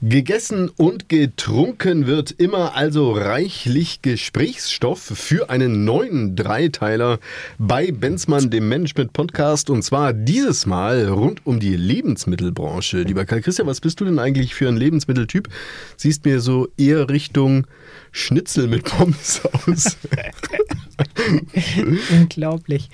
Gegessen und getrunken wird immer also reichlich Gesprächsstoff für einen neuen Dreiteiler bei Benzmann, dem Management-Podcast. Und zwar dieses Mal rund um die Lebensmittelbranche. Lieber Karl Christian, was bist du denn eigentlich für ein Lebensmitteltyp? Siehst mir so eher Richtung Schnitzel mit Pommes aus. Unglaublich.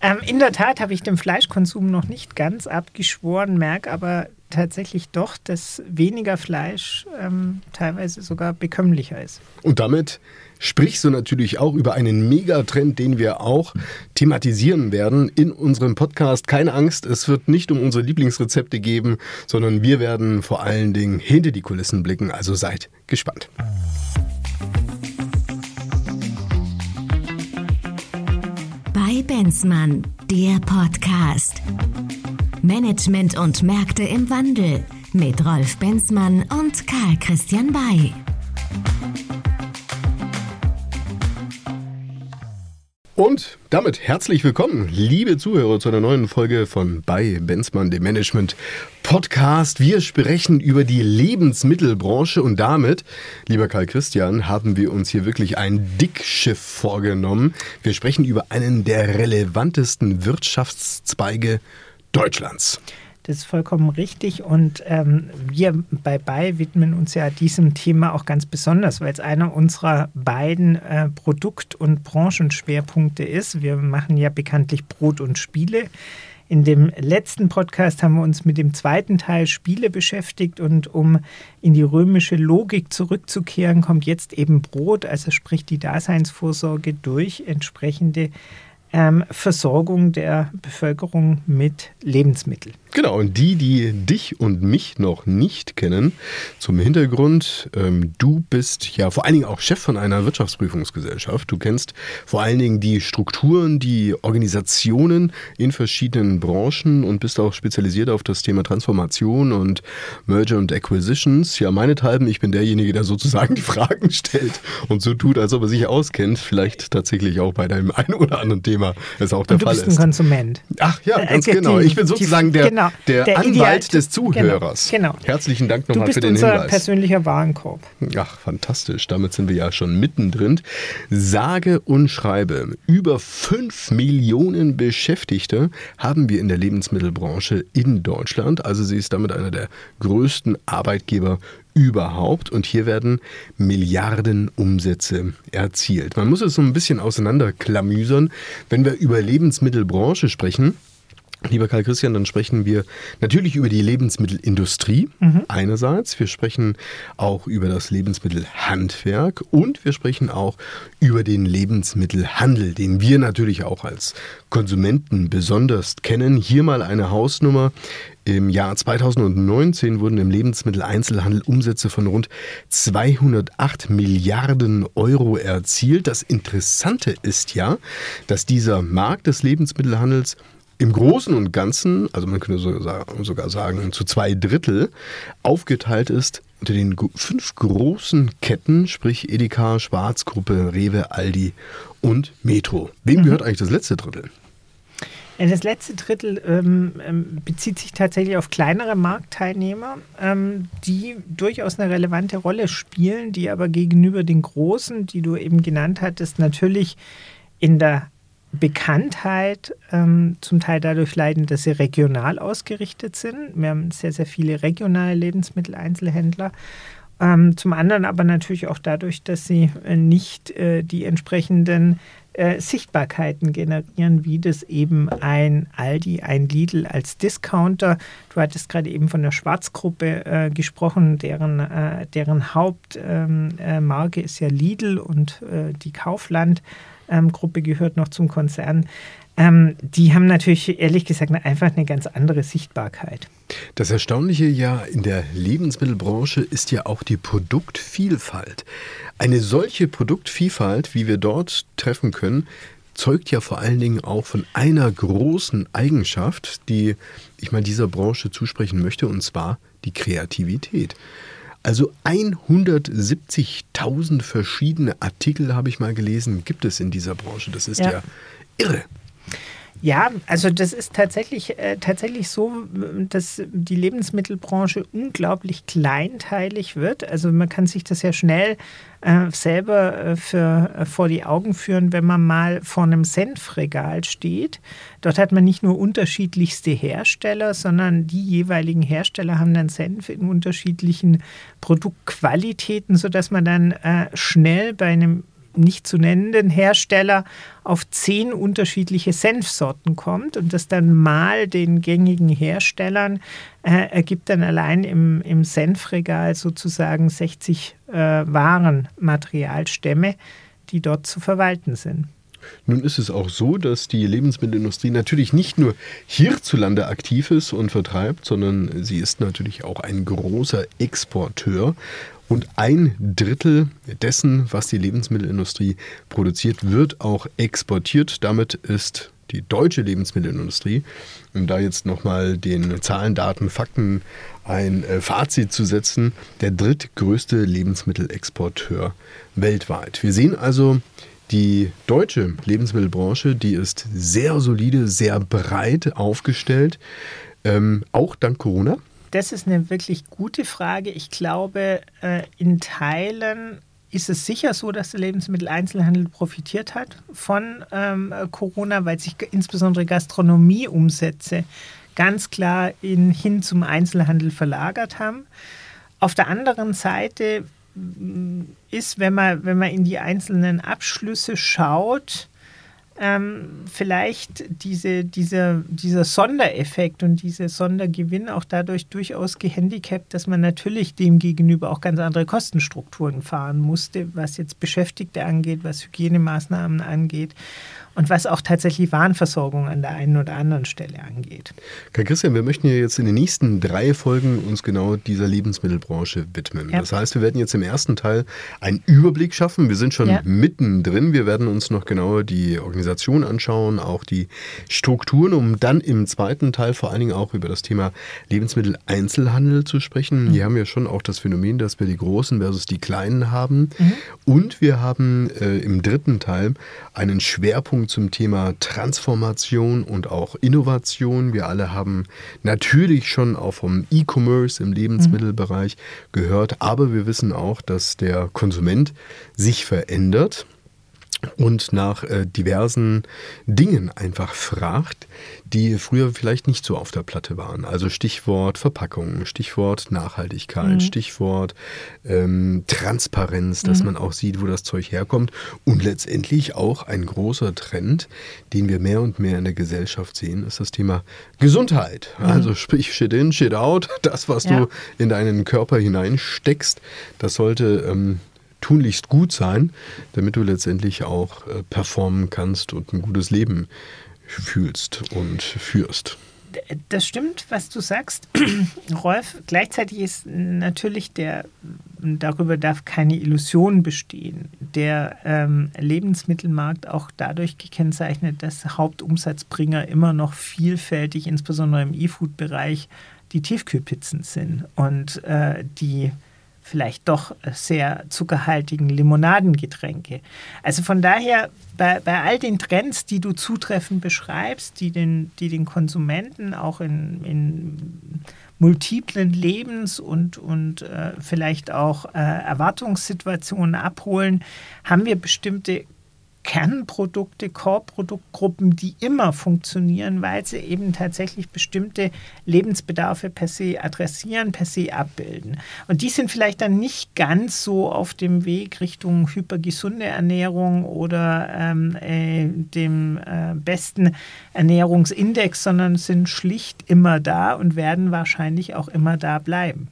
Ähm, in der Tat habe ich den Fleischkonsum noch nicht ganz abgeschworen, merke aber tatsächlich doch, dass weniger Fleisch ähm, teilweise sogar bekömmlicher ist. Und damit sprichst du natürlich auch über einen Megatrend, den wir auch thematisieren werden in unserem Podcast. Keine Angst, es wird nicht um unsere Lieblingsrezepte geben, sondern wir werden vor allen Dingen hinter die Kulissen blicken. Also seid gespannt. Bei Benzmann, der Podcast. Management und Märkte im Wandel mit Rolf Benzmann und Karl Christian Bay. Und damit herzlich willkommen, liebe Zuhörer, zu einer neuen Folge von bei Benzmann, dem Management Podcast. Wir sprechen über die Lebensmittelbranche und damit, lieber Karl Christian, haben wir uns hier wirklich ein Dickschiff vorgenommen. Wir sprechen über einen der relevantesten Wirtschaftszweige Deutschlands. Das ist vollkommen richtig. Und ähm, wir bei BAI widmen uns ja diesem Thema auch ganz besonders, weil es einer unserer beiden äh, Produkt- und Branchenschwerpunkte ist. Wir machen ja bekanntlich Brot und Spiele. In dem letzten Podcast haben wir uns mit dem zweiten Teil Spiele beschäftigt und um in die römische Logik zurückzukehren, kommt jetzt eben Brot, also sprich die Daseinsvorsorge durch entsprechende Versorgung der Bevölkerung mit Lebensmitteln. Genau, und die, die dich und mich noch nicht kennen, zum Hintergrund, ähm, du bist ja vor allen Dingen auch Chef von einer Wirtschaftsprüfungsgesellschaft. Du kennst vor allen Dingen die Strukturen, die Organisationen in verschiedenen Branchen und bist auch spezialisiert auf das Thema Transformation und Merger und Acquisitions. Ja, meinethalben, ich bin derjenige, der sozusagen die Fragen stellt und so tut, als ob er sich auskennt. Vielleicht tatsächlich auch bei deinem einen oder anderen Thema es auch der und du Fall bist ist. ein Konsument. Ach ja, Äh, ganz die- genau. Ich bin sozusagen der, genau, der, der Anwalt Ideal- des Zuhörers. Genau, genau. Herzlichen Dank Du nochmal bist für den unser Hinweis. persönlicher Warenkorb. Ach, fantastisch. Damit sind wir ja schon mittendrin. Sage und schreibe, über 5 Millionen Beschäftigte haben wir in der Lebensmittelbranche in Deutschland. Also sie ist damit einer der größten Arbeitgeber überhaupt. Und hier werden Milliarden Umsätze erzielt. Man muss es so ein bisschen auseinanderklamüsern. Wenn wir über Lebensmittelbranche sprechen, Lieber Karl Christian, dann sprechen wir natürlich über die Lebensmittelindustrie einerseits. Wir sprechen auch über das Lebensmittelhandwerk und wir sprechen auch über den Lebensmittelhandel, den wir natürlich auch als Konsumenten besonders kennen. Hier mal eine Hausnummer. Im Jahr 2019 wurden im Lebensmitteleinzelhandel Umsätze von rund 208 Milliarden Euro erzielt. Das Interessante ist ja, dass dieser Markt des Lebensmittelhandels im Großen und Ganzen, also man könnte sogar sagen, zu zwei Drittel aufgeteilt ist unter den fünf großen Ketten, sprich Edeka, Schwarzgruppe, Rewe, Aldi und Metro. Wem gehört eigentlich das letzte Drittel? Das letzte Drittel ähm, ähm, bezieht sich tatsächlich auf kleinere Marktteilnehmer, ähm, die durchaus eine relevante Rolle spielen, die aber gegenüber den großen, die du eben genannt hattest, natürlich in der Bekanntheit ähm, zum Teil dadurch leiden, dass sie regional ausgerichtet sind. Wir haben sehr, sehr viele regionale Lebensmitteleinzelhändler. Ähm, zum anderen aber natürlich auch dadurch, dass sie äh, nicht äh, die entsprechenden äh, Sichtbarkeiten generieren, wie das eben ein Aldi, ein Lidl als Discounter. Du hattest gerade eben von der Schwarzgruppe äh, gesprochen, deren, äh, deren Hauptmarke ähm, äh, ist ja Lidl und äh, die Kaufland-Gruppe gehört noch zum Konzern. Ähm, die haben natürlich ehrlich gesagt einfach eine ganz andere Sichtbarkeit. Das Erstaunliche ja in der Lebensmittelbranche ist ja auch die Produktvielfalt. Eine solche Produktvielfalt, wie wir dort treffen können, zeugt ja vor allen Dingen auch von einer großen Eigenschaft, die ich mal dieser Branche zusprechen möchte, und zwar die Kreativität. Also 170.000 verschiedene Artikel habe ich mal gelesen, gibt es in dieser Branche. Das ist ja, Ja. irre. Ja, also das ist tatsächlich, äh, tatsächlich so, dass die Lebensmittelbranche unglaublich kleinteilig wird. Also man kann sich das ja schnell äh, selber äh, für, äh, vor die Augen führen, wenn man mal vor einem Senfregal steht. Dort hat man nicht nur unterschiedlichste Hersteller, sondern die jeweiligen Hersteller haben dann Senf in unterschiedlichen Produktqualitäten, sodass man dann äh, schnell bei einem nicht zu nennenden Hersteller auf zehn unterschiedliche Senfsorten kommt und das dann mal den gängigen Herstellern äh, ergibt dann allein im, im Senfregal sozusagen 60 äh, Warenmaterialstämme, die dort zu verwalten sind. Nun ist es auch so, dass die Lebensmittelindustrie natürlich nicht nur hierzulande aktiv ist und vertreibt, sondern sie ist natürlich auch ein großer Exporteur. Und ein Drittel dessen, was die Lebensmittelindustrie produziert, wird auch exportiert. Damit ist die deutsche Lebensmittelindustrie, um da jetzt nochmal den Zahlen, Daten, Fakten ein äh, Fazit zu setzen, der drittgrößte Lebensmittelexporteur weltweit. Wir sehen also, die deutsche Lebensmittelbranche, die ist sehr solide, sehr breit aufgestellt, ähm, auch dank Corona. Das ist eine wirklich gute Frage. Ich glaube, äh, in Teilen ist es sicher so, dass der Lebensmitteleinzelhandel profitiert hat von ähm, Corona, weil sich insbesondere Gastronomieumsätze ganz klar in, hin zum Einzelhandel verlagert haben. Auf der anderen Seite ist, wenn man, wenn man in die einzelnen Abschlüsse schaut, ähm, vielleicht diese, dieser, dieser Sondereffekt und dieser Sondergewinn auch dadurch durchaus gehandicapt, dass man natürlich dem gegenüber auch ganz andere Kostenstrukturen fahren musste, was jetzt Beschäftigte angeht, was Hygienemaßnahmen angeht und was auch tatsächlich Warenversorgung an der einen oder anderen Stelle angeht. Karl Christian, wir möchten ja jetzt in den nächsten drei Folgen uns genau dieser Lebensmittelbranche widmen. Ja. Das heißt, wir werden jetzt im ersten Teil einen Überblick schaffen. Wir sind schon ja. mittendrin. Wir werden uns noch genauer die Organisation anschauen, auch die Strukturen, um dann im zweiten Teil vor allen Dingen auch über das Thema Lebensmitteleinzelhandel zu sprechen. Mhm. Hier haben wir schon auch das Phänomen, dass wir die Großen versus die Kleinen haben. Mhm. Und wir haben äh, im dritten Teil einen Schwerpunkt zum Thema Transformation und auch Innovation. Wir alle haben natürlich schon auch vom E-Commerce im Lebensmittelbereich gehört, aber wir wissen auch, dass der Konsument sich verändert und nach äh, diversen Dingen einfach fragt, die früher vielleicht nicht so auf der Platte waren. Also Stichwort Verpackung, Stichwort Nachhaltigkeit, mhm. Stichwort ähm, Transparenz, dass mhm. man auch sieht, wo das Zeug herkommt. Und letztendlich auch ein großer Trend, den wir mehr und mehr in der Gesellschaft sehen, ist das Thema Gesundheit. Mhm. Also sprich Shit in, Shit out. Das, was ja. du in deinen Körper hineinsteckst, das sollte ähm, tunlichst gut sein, damit du letztendlich auch äh, performen kannst und ein gutes Leben fühlst und führst. Das stimmt, was du sagst, Rolf. Gleichzeitig ist natürlich der, darüber darf keine Illusion bestehen, der ähm, Lebensmittelmarkt auch dadurch gekennzeichnet, dass Hauptumsatzbringer immer noch vielfältig, insbesondere im E-Food-Bereich, die Tiefkühlpizzen sind und äh, die vielleicht doch sehr zuckerhaltigen Limonadengetränke. Also von daher, bei, bei all den Trends, die du zutreffend beschreibst, die den, die den Konsumenten auch in, in multiplen Lebens- und, und äh, vielleicht auch äh, Erwartungssituationen abholen, haben wir bestimmte Kernprodukte, Core-Produktgruppen, die immer funktionieren, weil sie eben tatsächlich bestimmte Lebensbedarfe per se adressieren, per se abbilden. Und die sind vielleicht dann nicht ganz so auf dem Weg Richtung hypergesunde Ernährung oder ähm, äh, dem äh, besten Ernährungsindex, sondern sind schlicht immer da und werden wahrscheinlich auch immer da bleiben.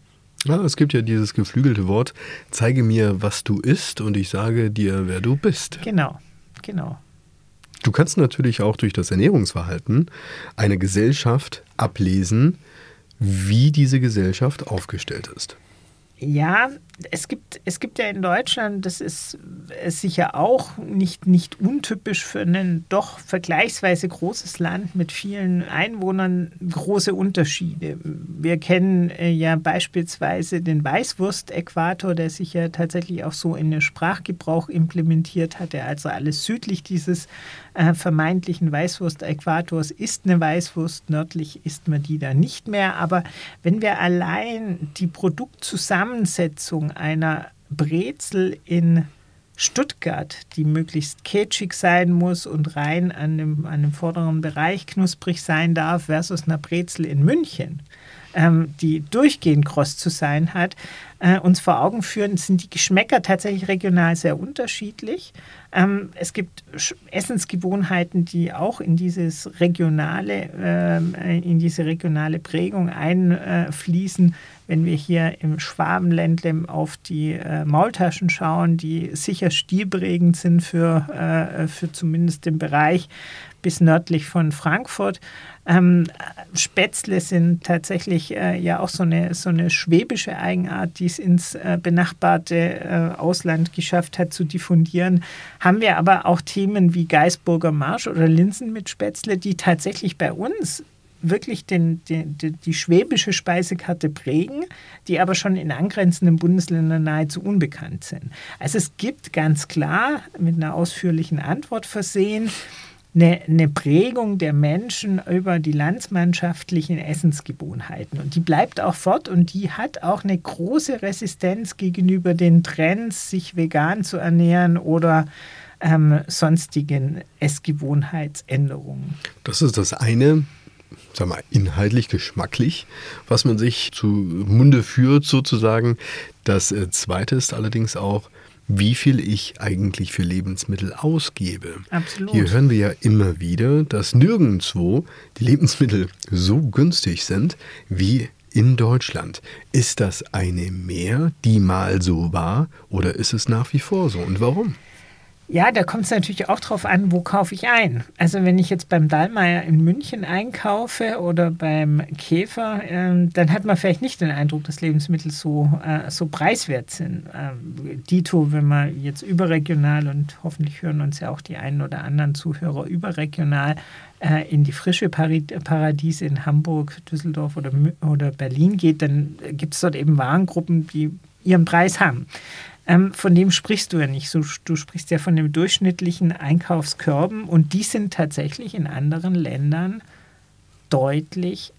Ja, es gibt ja dieses geflügelte Wort, zeige mir, was du isst und ich sage dir, wer du bist. Genau. Genau. Du kannst natürlich auch durch das Ernährungsverhalten eine Gesellschaft ablesen, wie diese Gesellschaft aufgestellt ist. Ja, es gibt, es gibt ja in Deutschland, das ist, ist sicher auch nicht, nicht untypisch für ein doch vergleichsweise großes Land mit vielen Einwohnern, große Unterschiede. Wir kennen äh, ja beispielsweise den Weißwurst-Äquator, der sich ja tatsächlich auch so in den Sprachgebrauch implementiert hat, der also alles südlich dieses äh, vermeintlichen Weißwurst-Äquators ist eine Weißwurst, nördlich isst man die da nicht mehr. Aber wenn wir allein die Produktzusammensetzung einer Brezel in Stuttgart, die möglichst kitschig sein muss und rein an dem, an dem vorderen Bereich knusprig sein darf, versus einer Brezel in München, ähm, die durchgehend kross zu sein hat, äh, uns vor Augen führen, sind die Geschmäcker tatsächlich regional sehr unterschiedlich. Ähm, es gibt Essensgewohnheiten, die auch in dieses regionale, äh, in diese regionale Prägung einfließen. Wenn wir hier im Schwabenländle auf die äh, Maultaschen schauen, die sicher stilprägend sind für, äh, für zumindest den Bereich bis nördlich von Frankfurt. Ähm, Spätzle sind tatsächlich äh, ja auch so eine, so eine schwäbische Eigenart, die es ins äh, benachbarte äh, Ausland geschafft hat zu diffundieren. Haben wir aber auch Themen wie Geisburger Marsch oder Linsen mit Spätzle, die tatsächlich bei uns wirklich den, den, die, die schwäbische Speisekarte prägen, die aber schon in angrenzenden Bundesländern nahezu unbekannt sind. Also es gibt ganz klar mit einer ausführlichen Antwort versehen eine, eine Prägung der Menschen über die landsmannschaftlichen Essensgewohnheiten. Und die bleibt auch fort und die hat auch eine große Resistenz gegenüber den Trends, sich vegan zu ernähren oder ähm, sonstigen Essgewohnheitsänderungen. Das ist das eine sag mal, inhaltlich, geschmacklich, was man sich zu Munde führt sozusagen. Das äh, zweite ist allerdings auch, wie viel ich eigentlich für Lebensmittel ausgebe. Absolut. Hier hören wir ja immer wieder, dass nirgendwo die Lebensmittel so günstig sind wie in Deutschland. Ist das eine mehr, die mal so war, oder ist es nach wie vor so und warum? Ja, da kommt es natürlich auch drauf an, wo kaufe ich ein. Also wenn ich jetzt beim Dallmayr in München einkaufe oder beim Käfer, äh, dann hat man vielleicht nicht den Eindruck, dass Lebensmittel so, äh, so preiswert sind. Ähm, Dito, wenn man jetzt überregional und hoffentlich hören uns ja auch die einen oder anderen Zuhörer überregional äh, in die frische Paradiese in Hamburg, Düsseldorf oder, oder Berlin geht, dann gibt es dort eben Warengruppen, die ihren Preis haben ähm, von dem sprichst du ja nicht. So, du sprichst ja von den durchschnittlichen Einkaufskörben und die sind tatsächlich in anderen Ländern deutlich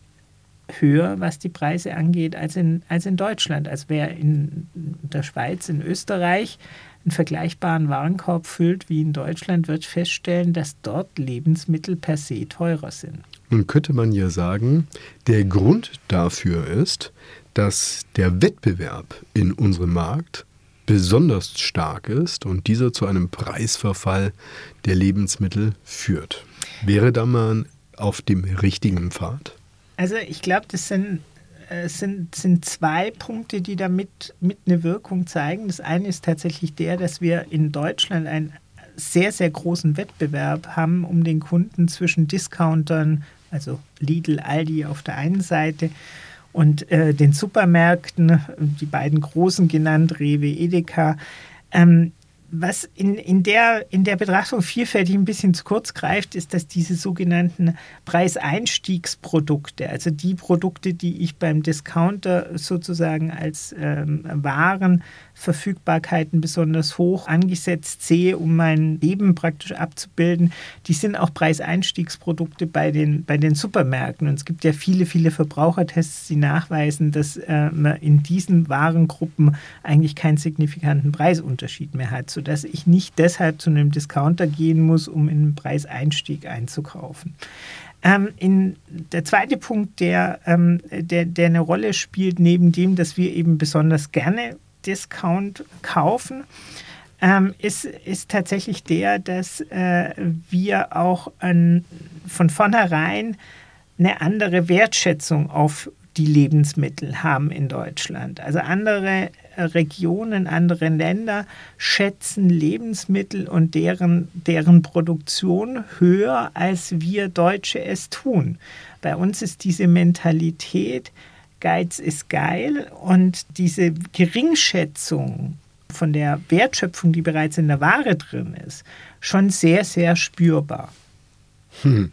höher, was die Preise angeht, als in, als in Deutschland. Als wer in der Schweiz, in Österreich einen vergleichbaren Warenkorb füllt wie in Deutschland, wird feststellen, dass dort Lebensmittel per se teurer sind. Nun könnte man ja sagen, der Grund dafür ist, dass der Wettbewerb in unserem Markt besonders stark ist und dieser zu einem Preisverfall der Lebensmittel führt. Wäre da man auf dem richtigen Pfad? Also ich glaube, das sind, äh, sind, sind zwei Punkte, die damit mit eine Wirkung zeigen. Das eine ist tatsächlich der, dass wir in Deutschland einen sehr, sehr großen Wettbewerb haben um den Kunden zwischen Discountern, also Lidl, Aldi auf der einen Seite und äh, den Supermärkten, die beiden großen genannt, Rewe, Edeka. Ähm, was in, in, der, in der Betrachtung vielfältig ein bisschen zu kurz greift, ist, dass diese sogenannten Preiseinstiegsprodukte, also die Produkte, die ich beim Discounter sozusagen als ähm, Waren Verfügbarkeiten besonders hoch angesetzt sehe, um mein Leben praktisch abzubilden, die sind auch Preiseinstiegsprodukte bei den, bei den Supermärkten. Und es gibt ja viele, viele Verbrauchertests, die nachweisen, dass äh, man in diesen Warengruppen eigentlich keinen signifikanten Preisunterschied mehr hat, sodass ich nicht deshalb zu einem Discounter gehen muss, um in einen Preiseinstieg einzukaufen. Ähm, in, der zweite Punkt, der, ähm, der, der eine Rolle spielt, neben dem, dass wir eben besonders gerne Discount kaufen, ähm, ist, ist tatsächlich der, dass äh, wir auch an, von vornherein eine andere Wertschätzung auf die Lebensmittel haben in Deutschland. Also andere Regionen, andere Länder schätzen Lebensmittel und deren, deren Produktion höher, als wir Deutsche es tun. Bei uns ist diese Mentalität, Geiz ist geil und diese Geringschätzung von der Wertschöpfung, die bereits in der Ware drin ist, schon sehr, sehr spürbar. Hm.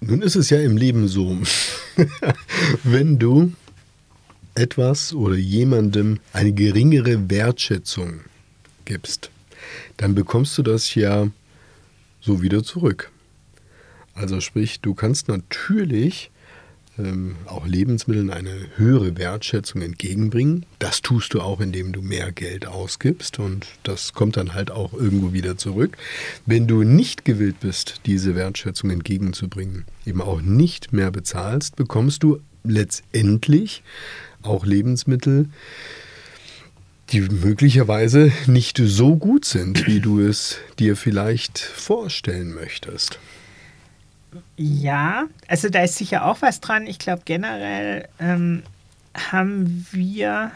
Nun ist es ja im Leben so, wenn du etwas oder jemandem eine geringere Wertschätzung gibst, dann bekommst du das ja so wieder zurück. Also sprich, du kannst natürlich ähm, auch Lebensmitteln eine höhere Wertschätzung entgegenbringen. Das tust du auch, indem du mehr Geld ausgibst und das kommt dann halt auch irgendwo wieder zurück. Wenn du nicht gewillt bist, diese Wertschätzung entgegenzubringen, eben auch nicht mehr bezahlst, bekommst du letztendlich auch Lebensmittel, die möglicherweise nicht so gut sind, wie du es dir vielleicht vorstellen möchtest. Ja, also da ist sicher auch was dran. Ich glaube, generell ähm, haben wir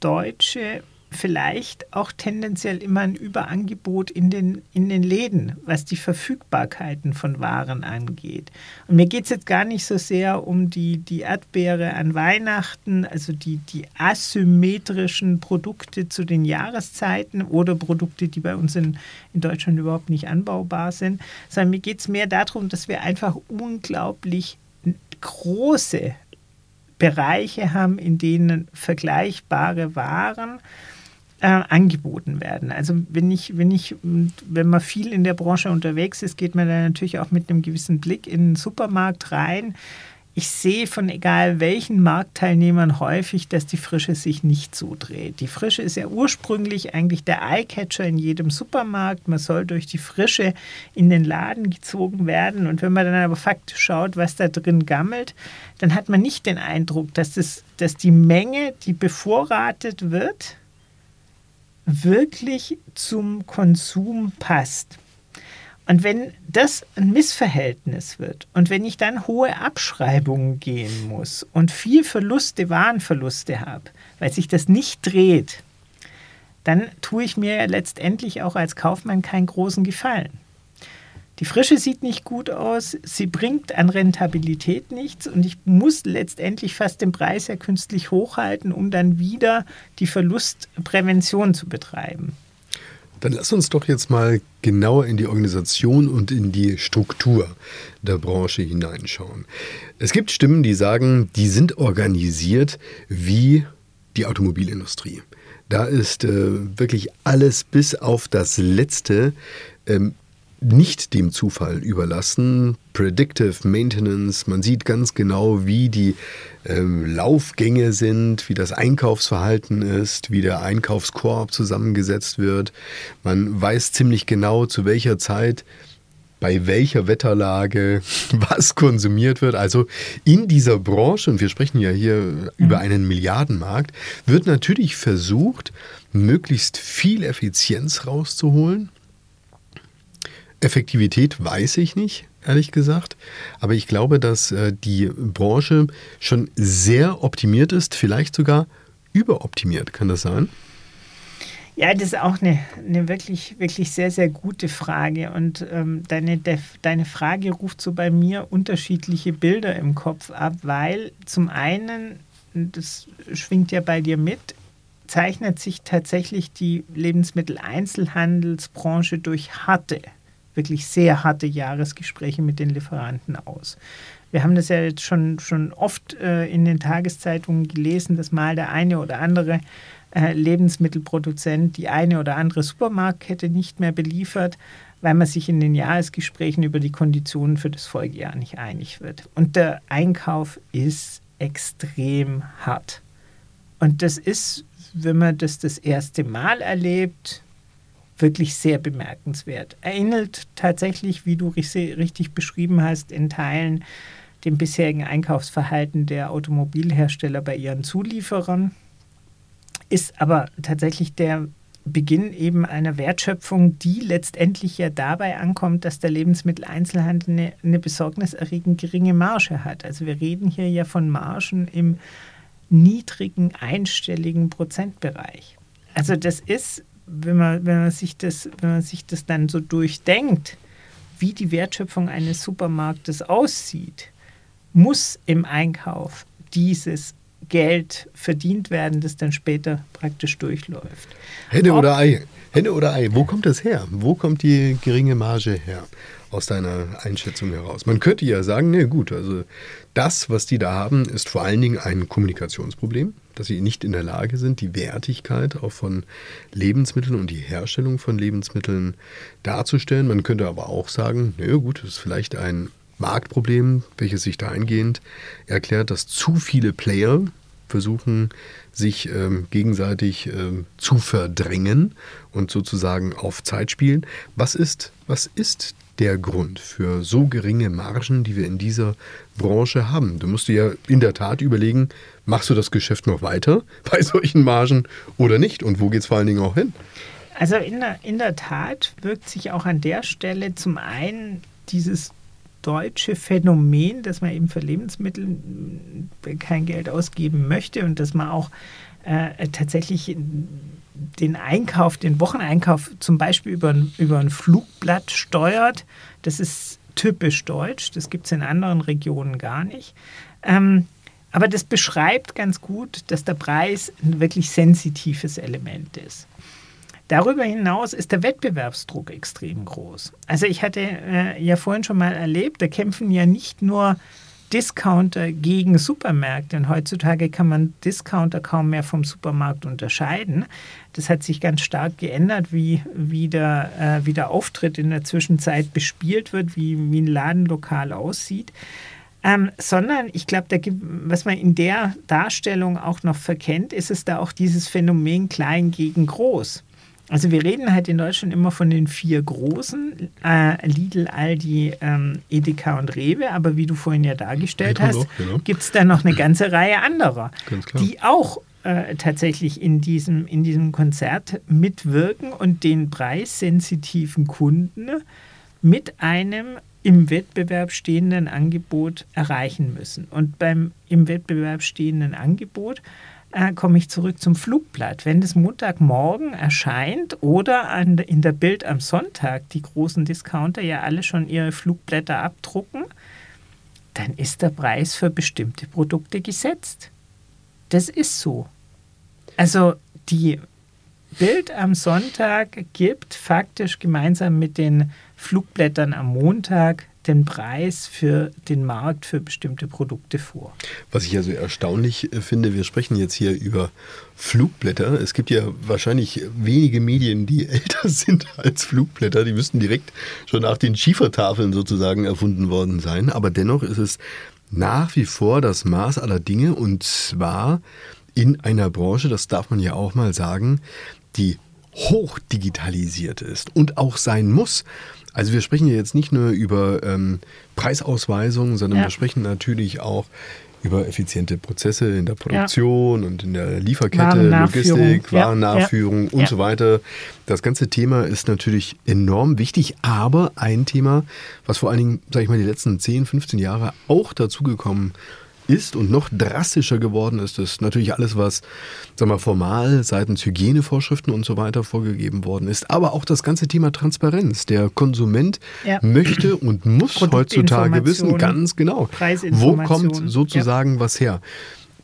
Deutsche vielleicht auch tendenziell immer ein Überangebot in den, in den Läden, was die Verfügbarkeiten von Waren angeht. Und mir geht es jetzt gar nicht so sehr um die, die Erdbeere an Weihnachten, also die, die asymmetrischen Produkte zu den Jahreszeiten oder Produkte, die bei uns in, in Deutschland überhaupt nicht anbaubar sind, sondern mir geht es mehr darum, dass wir einfach unglaublich große Bereiche haben, in denen vergleichbare Waren äh, angeboten werden. Also wenn ich, wenn ich, wenn man viel in der Branche unterwegs ist, geht man da natürlich auch mit einem gewissen Blick in den Supermarkt rein. Ich sehe von egal welchen Marktteilnehmern häufig, dass die Frische sich nicht so dreht. Die Frische ist ja ursprünglich eigentlich der Eyecatcher in jedem Supermarkt. Man soll durch die Frische in den Laden gezogen werden. Und wenn man dann aber faktisch schaut, was da drin gammelt, dann hat man nicht den Eindruck, dass, das, dass die Menge, die bevorratet wird, wirklich zum Konsum passt. Und wenn das ein Missverhältnis wird und wenn ich dann hohe Abschreibungen gehen muss und viel Verluste, Warenverluste habe, weil sich das nicht dreht, dann tue ich mir letztendlich auch als Kaufmann keinen großen Gefallen. Die Frische sieht nicht gut aus, sie bringt an Rentabilität nichts und ich muss letztendlich fast den Preis ja künstlich hochhalten, um dann wieder die Verlustprävention zu betreiben. Dann lass uns doch jetzt mal genauer in die Organisation und in die Struktur der Branche hineinschauen. Es gibt Stimmen, die sagen, die sind organisiert wie die Automobilindustrie. Da ist äh, wirklich alles bis auf das Letzte ähm, nicht dem Zufall überlassen. Predictive Maintenance, man sieht ganz genau, wie die ähm, Laufgänge sind, wie das Einkaufsverhalten ist, wie der Einkaufskorb zusammengesetzt wird. Man weiß ziemlich genau, zu welcher Zeit bei welcher Wetterlage was konsumiert wird. Also in dieser Branche, und wir sprechen ja hier mhm. über einen Milliardenmarkt, wird natürlich versucht, möglichst viel Effizienz rauszuholen Effektivität weiß ich nicht, ehrlich gesagt. Aber ich glaube, dass äh, die Branche schon sehr optimiert ist, vielleicht sogar überoptimiert. Kann das sein? Ja, das ist auch eine, eine wirklich, wirklich sehr, sehr gute Frage. Und ähm, deine, deine Frage ruft so bei mir unterschiedliche Bilder im Kopf ab, weil zum einen, das schwingt ja bei dir mit, zeichnet sich tatsächlich die Lebensmitteleinzelhandelsbranche durch harte wirklich sehr harte Jahresgespräche mit den Lieferanten aus. Wir haben das ja jetzt schon, schon oft äh, in den Tageszeitungen gelesen, dass mal der eine oder andere äh, Lebensmittelproduzent die eine oder andere Supermarktkette nicht mehr beliefert, weil man sich in den Jahresgesprächen über die Konditionen für das Folgejahr nicht einig wird. Und der Einkauf ist extrem hart. Und das ist, wenn man das das erste Mal erlebt, wirklich sehr bemerkenswert. Erinnert tatsächlich, wie du richtig beschrieben hast, in Teilen dem bisherigen Einkaufsverhalten der Automobilhersteller bei ihren Zulieferern, ist aber tatsächlich der Beginn eben einer Wertschöpfung, die letztendlich ja dabei ankommt, dass der Lebensmitteleinzelhandel eine, eine besorgniserregend geringe Marge hat. Also wir reden hier ja von Margen im niedrigen einstelligen Prozentbereich. Also das ist wenn man, wenn man, sich, das, wenn man sich das dann so durchdenkt, wie die Wertschöpfung eines Supermarktes aussieht, muss im Einkauf dieses Geld verdient werden, das dann später praktisch durchläuft. Henne oder Ei? Henne oder Ei? Wo kommt das her? Wo kommt die geringe Marge her? Aus deiner Einschätzung heraus. Man könnte ja sagen, ne gut, also das, was die da haben, ist vor allen Dingen ein Kommunikationsproblem, dass sie nicht in der Lage sind, die Wertigkeit auch von Lebensmitteln und die Herstellung von Lebensmitteln darzustellen. Man könnte aber auch sagen, ne gut, das ist vielleicht ein Marktproblem, welches sich dahingehend erklärt, dass zu viele Player versuchen, sich ähm, gegenseitig ähm, zu verdrängen und sozusagen auf Zeit spielen. Was ist, was ist der Grund für so geringe Margen, die wir in dieser Branche haben? Du musst dir ja in der Tat überlegen, machst du das Geschäft noch weiter bei solchen Margen oder nicht? Und wo geht es vor allen Dingen auch hin? Also in der, in der Tat wirkt sich auch an der Stelle zum einen dieses deutsche Phänomen, dass man eben für Lebensmittel kein Geld ausgeben möchte und dass man auch äh, tatsächlich den Einkauf, den Wocheneinkauf zum Beispiel über, über ein Flugblatt steuert. Das ist typisch deutsch, das gibt es in anderen Regionen gar nicht. Ähm, aber das beschreibt ganz gut, dass der Preis ein wirklich sensitives Element ist. Darüber hinaus ist der Wettbewerbsdruck extrem groß. Also ich hatte äh, ja vorhin schon mal erlebt, da kämpfen ja nicht nur Discounter gegen Supermärkte. Und heutzutage kann man Discounter kaum mehr vom Supermarkt unterscheiden. Das hat sich ganz stark geändert, wie, wie, der, äh, wie der Auftritt in der Zwischenzeit bespielt wird, wie, wie ein Ladenlokal aussieht. Ähm, sondern ich glaube, was man in der Darstellung auch noch verkennt, ist es da auch dieses Phänomen klein gegen groß. Also wir reden halt in Deutschland immer von den vier großen, äh, Lidl, Aldi, ähm, Edeka und Rewe, aber wie du vorhin ja dargestellt hast, genau. gibt es da noch eine ganze Reihe anderer, die auch äh, tatsächlich in diesem, in diesem Konzert mitwirken und den preissensitiven Kunden mit einem im Wettbewerb stehenden Angebot erreichen müssen. Und beim im Wettbewerb stehenden Angebot äh, komme ich zurück zum Flugblatt. Wenn das Montagmorgen erscheint oder an, in der Bild am Sonntag die großen Discounter ja alle schon ihre Flugblätter abdrucken, dann ist der Preis für bestimmte Produkte gesetzt. Das ist so. Also die Bild am Sonntag gibt faktisch gemeinsam mit den Flugblättern am Montag den Preis für den Markt für bestimmte Produkte vor. Was ich also erstaunlich äh, finde, wir sprechen jetzt hier über Flugblätter. Es gibt ja wahrscheinlich wenige Medien, die älter sind als Flugblätter. Die müssten direkt schon nach den Schiefertafeln sozusagen erfunden worden sein. Aber dennoch ist es nach wie vor das Maß aller Dinge und zwar in einer Branche, das darf man ja auch mal sagen, die hochdigitalisiert ist und auch sein muss. Also wir sprechen ja jetzt nicht nur über ähm, Preisausweisungen, sondern ja. wir sprechen natürlich auch über effiziente Prozesse in der Produktion ja. und in der Lieferkette, Logistik, Warennachführung ja. und so weiter. Das ganze Thema ist natürlich enorm wichtig, aber ein Thema, was vor allen Dingen, sage ich mal, die letzten 10, 15 Jahre auch dazugekommen ist, ist und noch drastischer geworden ist, ist natürlich alles, was sagen wir, formal seitens Hygienevorschriften und so weiter vorgegeben worden ist. Aber auch das ganze Thema Transparenz. Der Konsument ja. möchte und muss heutzutage wissen, ganz genau, wo kommt sozusagen ja. was her.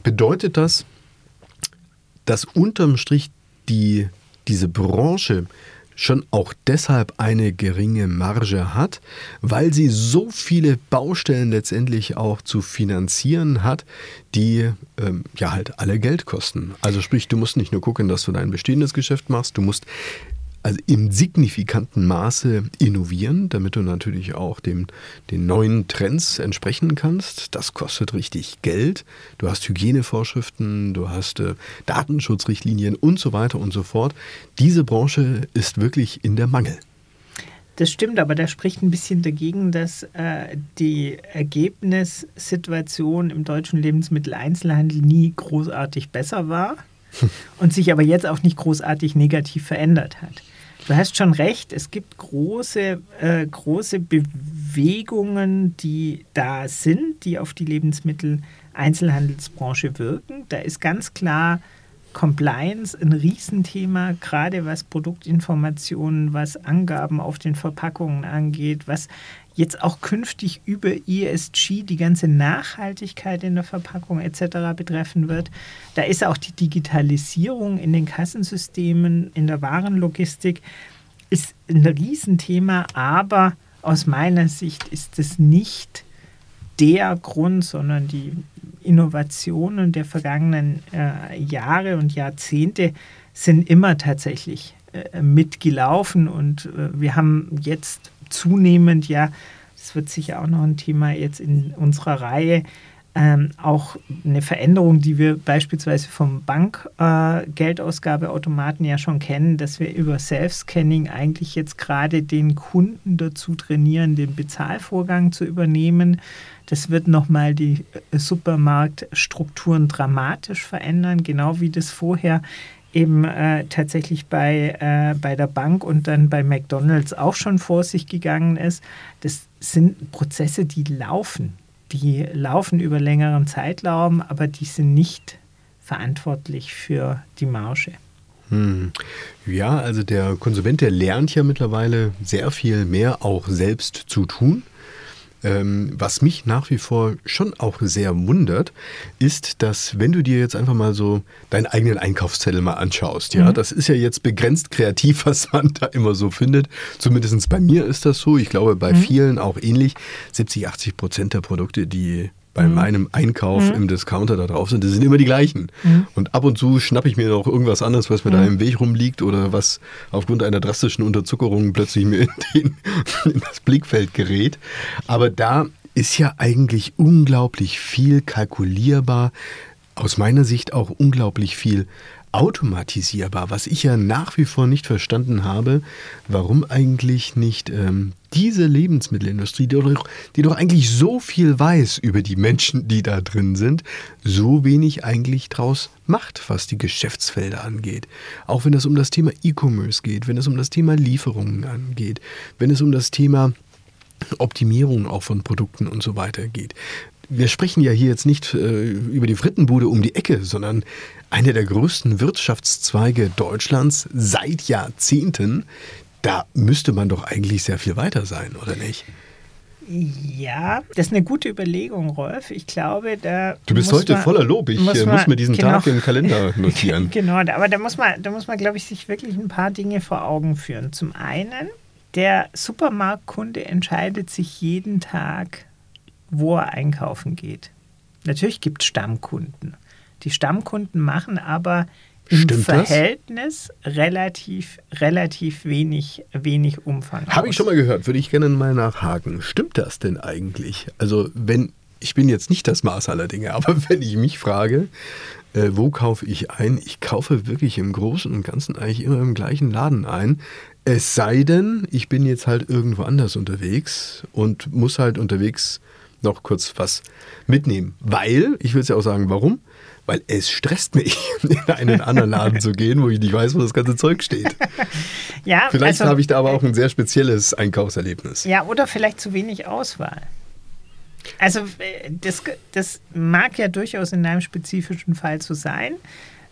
Bedeutet das, dass unterm Strich die, diese Branche schon auch deshalb eine geringe Marge hat, weil sie so viele Baustellen letztendlich auch zu finanzieren hat, die ähm, ja halt alle Geld kosten. Also sprich, du musst nicht nur gucken, dass du dein bestehendes Geschäft machst, du musst also im signifikanten Maße innovieren, damit du natürlich auch dem, den neuen Trends entsprechen kannst. Das kostet richtig Geld. Du hast Hygienevorschriften, du hast äh, Datenschutzrichtlinien und so weiter und so fort. Diese Branche ist wirklich in der Mangel. Das stimmt, aber da spricht ein bisschen dagegen, dass äh, die Ergebnissituation im deutschen Lebensmitteleinzelhandel nie großartig besser war und sich aber jetzt auch nicht großartig negativ verändert hat. Du hast schon recht, es gibt große, äh, große Bewegungen, die da sind, die auf die Lebensmitteleinzelhandelsbranche wirken. Da ist ganz klar Compliance ein Riesenthema, gerade was Produktinformationen, was Angaben auf den Verpackungen angeht, was jetzt auch künftig über ESG die ganze Nachhaltigkeit in der Verpackung etc. betreffen wird. Da ist auch die Digitalisierung in den Kassensystemen, in der Warenlogistik, ist ein Riesenthema, aber aus meiner Sicht ist es nicht der Grund, sondern die Innovationen der vergangenen äh, Jahre und Jahrzehnte sind immer tatsächlich äh, mitgelaufen und äh, wir haben jetzt zunehmend ja, das wird sicher auch noch ein Thema jetzt in unserer Reihe, ähm, auch eine Veränderung, die wir beispielsweise vom Bankgeldausgabeautomaten äh, ja schon kennen, dass wir über Self-Scanning eigentlich jetzt gerade den Kunden dazu trainieren, den Bezahlvorgang zu übernehmen. Das wird nochmal die äh, Supermarktstrukturen dramatisch verändern, genau wie das vorher eben äh, tatsächlich bei, äh, bei der Bank und dann bei McDonald's auch schon vor sich gegangen ist. Das sind Prozesse, die laufen. Die laufen über längeren Zeitraum, aber die sind nicht verantwortlich für die Marge. Hm. Ja, also der Konsument, der lernt ja mittlerweile sehr viel mehr auch selbst zu tun. Ähm, was mich nach wie vor schon auch sehr wundert, ist, dass wenn du dir jetzt einfach mal so deinen eigenen Einkaufszettel mal anschaust, ja, mhm. das ist ja jetzt begrenzt kreativ, was man da immer so findet. Zumindest bei mir ist das so. Ich glaube, bei mhm. vielen auch ähnlich. 70, 80 Prozent der Produkte, die bei mhm. meinem Einkauf mhm. im Discounter da drauf sind, das sind immer die gleichen. Mhm. Und ab und zu schnappe ich mir noch irgendwas anderes, was mir da mhm. im Weg rumliegt oder was aufgrund einer drastischen Unterzuckerung plötzlich mir in, den, in das Blickfeld gerät. Aber da ist ja eigentlich unglaublich viel kalkulierbar, aus meiner Sicht auch unglaublich viel automatisierbar, was ich ja nach wie vor nicht verstanden habe, warum eigentlich nicht ähm, diese Lebensmittelindustrie, die doch, die doch eigentlich so viel weiß über die Menschen, die da drin sind, so wenig eigentlich draus macht, was die Geschäftsfelder angeht. Auch wenn es um das Thema E-Commerce geht, wenn es um das Thema Lieferungen angeht, wenn es um das Thema Optimierung auch von Produkten und so weiter geht. Wir sprechen ja hier jetzt nicht äh, über die Frittenbude um die Ecke, sondern eine der größten Wirtschaftszweige Deutschlands seit Jahrzehnten. Da müsste man doch eigentlich sehr viel weiter sein, oder nicht? Ja, das ist eine gute Überlegung, Rolf. Ich glaube, da. Du bist heute man, voller Lob. Ich muss, man, muss mir diesen genau, Tag im Kalender notieren. genau, aber da muss man, da muss man, glaube ich, sich wirklich ein paar Dinge vor Augen führen. Zum einen, der Supermarktkunde entscheidet sich jeden Tag, wo er einkaufen geht. Natürlich gibt es Stammkunden. Die Stammkunden machen aber im Stimmt Verhältnis das? relativ, relativ wenig, wenig Umfang. Habe ich schon mal gehört, würde ich gerne mal nachhaken. Stimmt das denn eigentlich? Also, wenn, ich bin jetzt nicht das Maß aller Dinge, aber wenn ich mich frage, äh, wo kaufe ich ein? Ich kaufe wirklich im Großen und Ganzen eigentlich immer im gleichen Laden ein. Es sei denn, ich bin jetzt halt irgendwo anders unterwegs und muss halt unterwegs noch kurz was mitnehmen. Weil, ich will es ja auch sagen, warum? Weil es stresst mich, in einen anderen Laden zu gehen, wo ich nicht weiß, wo das ganze Zeug steht. ja, vielleicht also, habe ich da aber auch ein sehr spezielles Einkaufserlebnis. Ja, oder vielleicht zu wenig Auswahl. Also äh, das, das mag ja durchaus in einem spezifischen Fall so sein.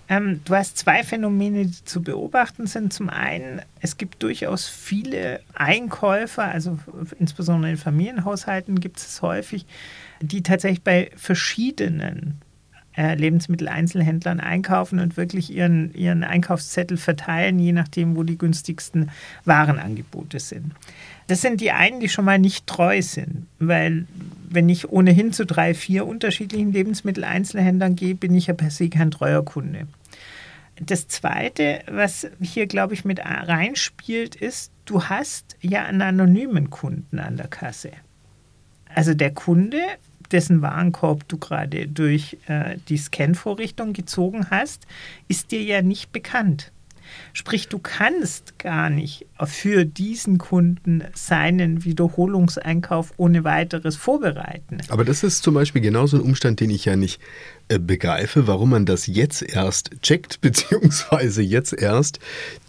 Ähm, du hast zwei Phänomene, die zu beobachten sind. Zum einen, es gibt durchaus viele Einkäufer, also insbesondere in Familienhaushalten gibt es häufig, die tatsächlich bei verschiedenen äh, Lebensmitteleinzelhändlern einkaufen und wirklich ihren, ihren Einkaufszettel verteilen, je nachdem, wo die günstigsten Warenangebote sind. Das sind die einen, die schon mal nicht treu sind, weil wenn ich ohnehin zu drei, vier unterschiedlichen Lebensmitteleinzelhändlern gehe, bin ich ja per se kein treuer Kunde. Das Zweite, was hier, glaube ich, mit reinspielt, ist, du hast ja einen anonymen Kunden an der Kasse. Also der Kunde dessen Warenkorb du gerade durch äh, die Scan-Vorrichtung gezogen hast, ist dir ja nicht bekannt. Sprich, du kannst gar nicht für diesen Kunden seinen Wiederholungseinkauf ohne weiteres vorbereiten. Aber das ist zum Beispiel genauso ein Umstand, den ich ja nicht begreife, warum man das jetzt erst checkt, beziehungsweise jetzt erst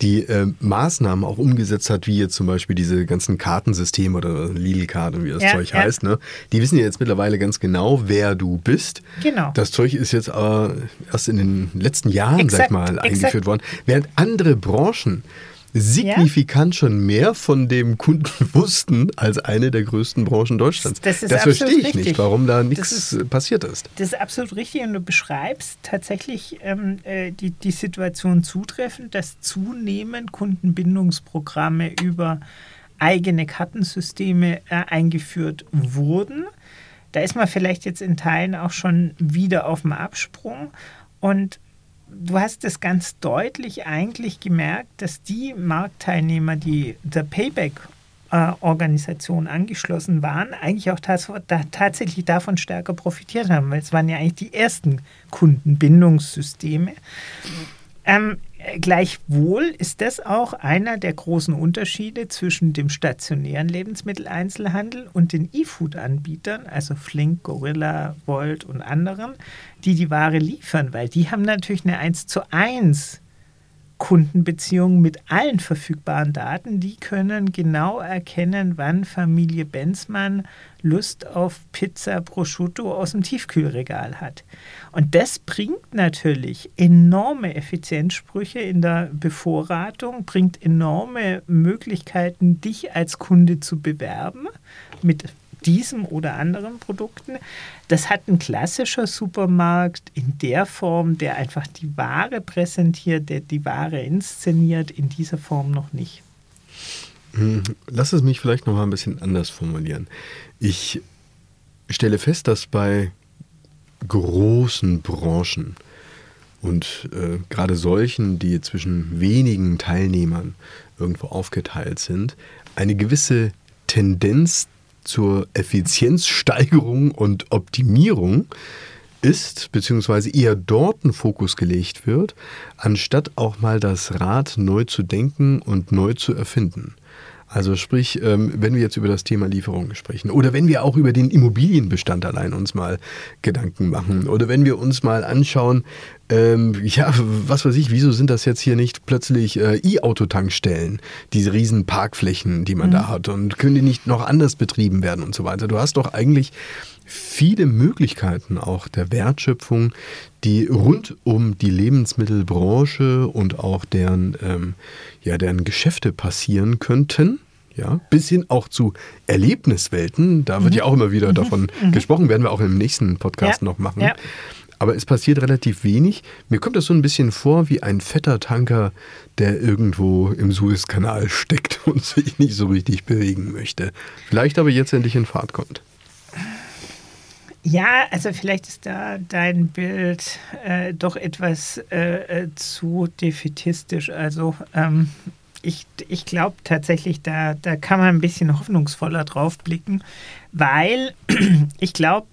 die äh, Maßnahmen auch umgesetzt hat, wie jetzt zum Beispiel diese ganzen Kartensysteme oder Lidl-Karten, wie das ja, Zeug ja. heißt. Ne? Die wissen ja jetzt mittlerweile ganz genau, wer du bist. Genau. Das Zeug ist jetzt aber erst in den letzten Jahren, exakt, sag ich mal, eingeführt exakt. worden. Während andere Branchen signifikant ja? schon mehr von dem Kunden wussten als eine der größten Branchen Deutschlands. Das, das verstehe ich richtig. nicht, warum da nichts passiert ist. Das ist absolut richtig und du beschreibst tatsächlich ähm, äh, die, die Situation zutreffend, dass zunehmend Kundenbindungsprogramme über eigene Kartensysteme äh, eingeführt wurden. Da ist man vielleicht jetzt in Teilen auch schon wieder auf dem Absprung. Und du hast es ganz deutlich eigentlich gemerkt, dass die Marktteilnehmer, die der Payback Organisation angeschlossen waren, eigentlich auch tatsächlich davon stärker profitiert haben, weil es waren ja eigentlich die ersten Kundenbindungssysteme. Ähm, Gleichwohl ist das auch einer der großen Unterschiede zwischen dem stationären Lebensmitteleinzelhandel und den E-Food-Anbietern, also Flink, Gorilla, Volt und anderen, die die Ware liefern, weil die haben natürlich eine 1 zu 1 Kundenbeziehungen mit allen verfügbaren Daten, die können genau erkennen, wann Familie Benzmann Lust auf Pizza Prosciutto aus dem Tiefkühlregal hat. Und das bringt natürlich enorme Effizienzsprüche in der Bevorratung, bringt enorme Möglichkeiten, dich als Kunde zu bewerben mit diesem oder anderen Produkten. Das hat ein klassischer Supermarkt in der Form, der einfach die Ware präsentiert, der die Ware inszeniert, in dieser Form noch nicht. Hm, lass es mich vielleicht noch mal ein bisschen anders formulieren. Ich stelle fest, dass bei großen Branchen und äh, gerade solchen, die zwischen wenigen Teilnehmern irgendwo aufgeteilt sind, eine gewisse Tendenz zur Effizienzsteigerung und Optimierung ist, beziehungsweise eher dort ein Fokus gelegt wird, anstatt auch mal das Rad neu zu denken und neu zu erfinden. Also sprich, ähm, wenn wir jetzt über das Thema Lieferungen sprechen oder wenn wir auch über den Immobilienbestand allein uns mal Gedanken machen oder wenn wir uns mal anschauen, ähm, ja, was weiß ich, wieso sind das jetzt hier nicht plötzlich äh, E-Auto-Tankstellen, diese riesen Parkflächen, die man mhm. da hat und können die nicht noch anders betrieben werden und so weiter. Du hast doch eigentlich viele Möglichkeiten auch der Wertschöpfung, die rund um die Lebensmittelbranche und auch deren, ähm, ja, deren Geschäfte passieren könnten. Ja, bis hin auch zu Erlebniswelten. Da wird mhm. ja auch immer wieder mhm. davon mhm. gesprochen, werden wir auch im nächsten Podcast ja. noch machen. Ja. Aber es passiert relativ wenig. Mir kommt das so ein bisschen vor wie ein fetter Tanker, der irgendwo im Suezkanal steckt und sich nicht so richtig bewegen möchte. Vielleicht aber jetzt endlich in Fahrt kommt. Ja, also vielleicht ist da dein Bild äh, doch etwas äh, äh zu defetistisch. Also ähm, ich, ich glaube tatsächlich, da, da kann man ein bisschen hoffnungsvoller drauf blicken, weil ich glaube,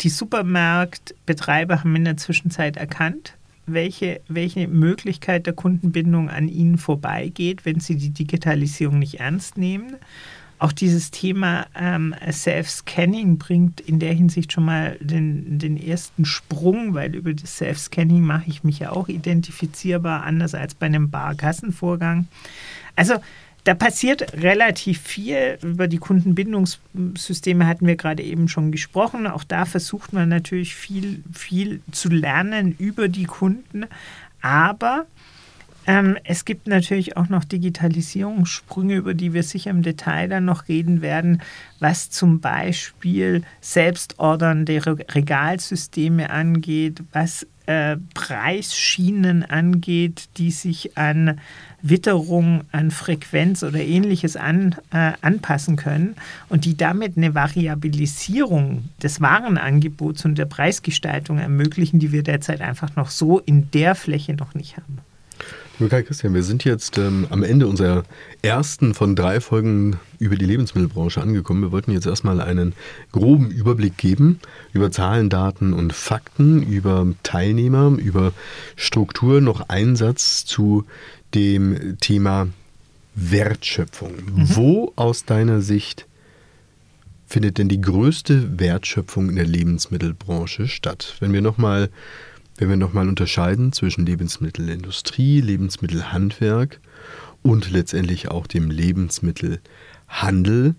die Supermarktbetreiber haben in der Zwischenzeit erkannt, welche, welche Möglichkeit der Kundenbindung an ihnen vorbeigeht, wenn sie die Digitalisierung nicht ernst nehmen. Auch dieses Thema ähm, Self-Scanning bringt in der Hinsicht schon mal den, den ersten Sprung, weil über das Self-Scanning mache ich mich ja auch identifizierbar, anders als bei einem Barkassenvorgang. Also da passiert relativ viel. Über die Kundenbindungssysteme hatten wir gerade eben schon gesprochen. Auch da versucht man natürlich viel, viel zu lernen über die Kunden. Aber ähm, es gibt natürlich auch noch Digitalisierungssprünge, über die wir sicher im Detail dann noch reden werden, was zum Beispiel selbstordernde Regalsysteme angeht, was äh, Preisschienen angeht, die sich an Witterung, an Frequenz oder ähnliches an, äh, anpassen können und die damit eine Variabilisierung des Warenangebots und der Preisgestaltung ermöglichen, die wir derzeit einfach noch so in der Fläche noch nicht haben. Okay, Christian, wir sind jetzt ähm, am Ende unserer ersten von drei Folgen über die Lebensmittelbranche angekommen. Wir wollten jetzt erstmal einen groben Überblick geben über Zahlen, Daten und Fakten, über Teilnehmer, über Struktur, noch Einsatz zu dem Thema Wertschöpfung. Mhm. Wo aus deiner Sicht findet denn die größte Wertschöpfung in der Lebensmittelbranche statt? Wenn wir nochmal wenn wir nochmal unterscheiden zwischen Lebensmittelindustrie, Lebensmittelhandwerk und letztendlich auch dem Lebensmittelhandel,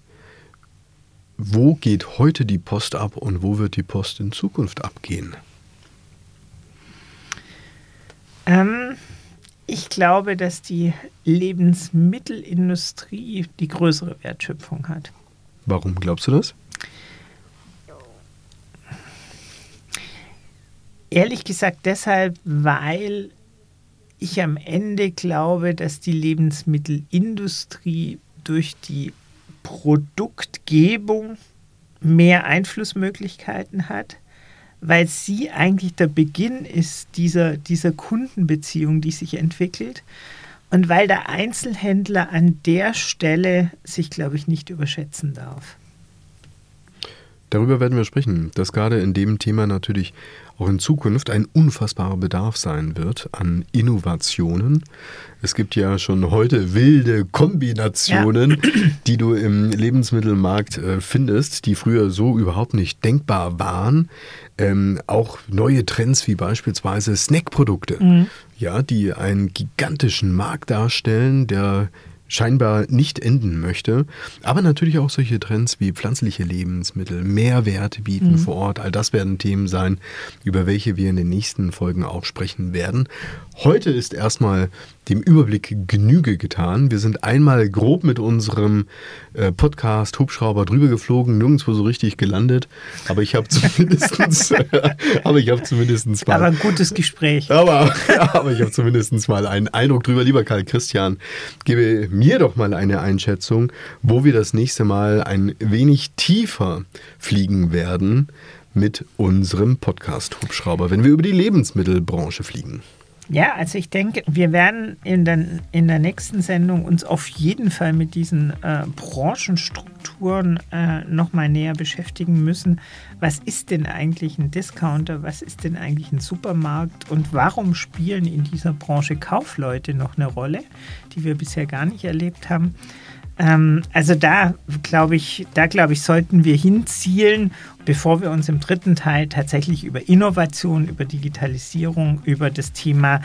wo geht heute die Post ab und wo wird die Post in Zukunft abgehen? Ähm, ich glaube, dass die Lebensmittelindustrie die größere Wertschöpfung hat. Warum glaubst du das? Ehrlich gesagt deshalb, weil ich am Ende glaube, dass die Lebensmittelindustrie durch die Produktgebung mehr Einflussmöglichkeiten hat, weil sie eigentlich der Beginn ist dieser, dieser Kundenbeziehung, die sich entwickelt. Und weil der Einzelhändler an der Stelle sich, glaube ich, nicht überschätzen darf. Darüber werden wir sprechen, dass gerade in dem Thema natürlich auch in Zukunft ein unfassbarer Bedarf sein wird an Innovationen. Es gibt ja schon heute wilde Kombinationen, ja. die du im Lebensmittelmarkt äh, findest, die früher so überhaupt nicht denkbar waren. Ähm, auch neue Trends wie beispielsweise Snackprodukte, mhm. ja, die einen gigantischen Markt darstellen, der scheinbar nicht enden möchte. Aber natürlich auch solche Trends wie pflanzliche Lebensmittel, Mehrwerte bieten mhm. vor Ort. All das werden Themen sein, über welche wir in den nächsten Folgen auch sprechen werden. Heute ist erstmal dem Überblick Genüge getan. Wir sind einmal grob mit unserem äh, Podcast Hubschrauber drüber geflogen, nirgendwo so richtig gelandet, aber ich habe zumindest, aber ich habe zumindest mal. Aber ein gutes Gespräch. Aber, aber ich habe zumindest mal einen Eindruck drüber. Lieber Karl Christian, gebe mir doch mal eine Einschätzung, wo wir das nächste Mal ein wenig tiefer fliegen werden mit unserem Podcast Hubschrauber, wenn wir über die Lebensmittelbranche fliegen. Ja, also ich denke, wir werden in der, in der nächsten Sendung uns auf jeden Fall mit diesen äh, Branchenstrukturen äh, nochmal näher beschäftigen müssen. Was ist denn eigentlich ein Discounter? Was ist denn eigentlich ein Supermarkt? Und warum spielen in dieser Branche Kaufleute noch eine Rolle, die wir bisher gar nicht erlebt haben? Ähm, also da glaube ich, da glaube ich, sollten wir hinzielen, bevor wir uns im dritten Teil tatsächlich über Innovation, über Digitalisierung, über das Thema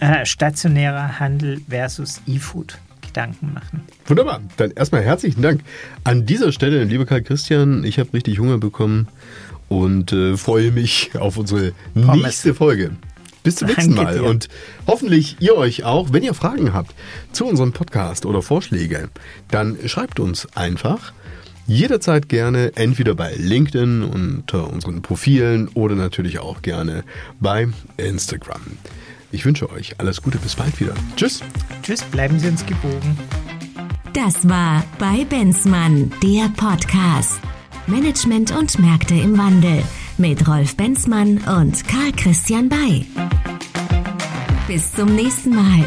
äh, stationärer Handel versus E-Food Gedanken machen. Wunderbar. Dann erstmal herzlichen Dank an dieser Stelle, lieber Karl Christian. Ich habe richtig Hunger bekommen und äh, freue mich auf unsere Pommes. nächste Folge. Bis zum nächsten Mal. Dir. Und hoffentlich ihr euch auch, wenn ihr Fragen habt zu unserem Podcast oder Vorschläge, dann schreibt uns einfach. Jederzeit gerne entweder bei LinkedIn unter unseren Profilen oder natürlich auch gerne bei Instagram. Ich wünsche euch alles Gute, bis bald wieder. Tschüss. Tschüss, bleiben Sie uns gebogen. Das war bei Benzmann, der Podcast. Management und Märkte im Wandel mit Rolf Benzmann und Karl Christian Bay. Bis zum nächsten Mal.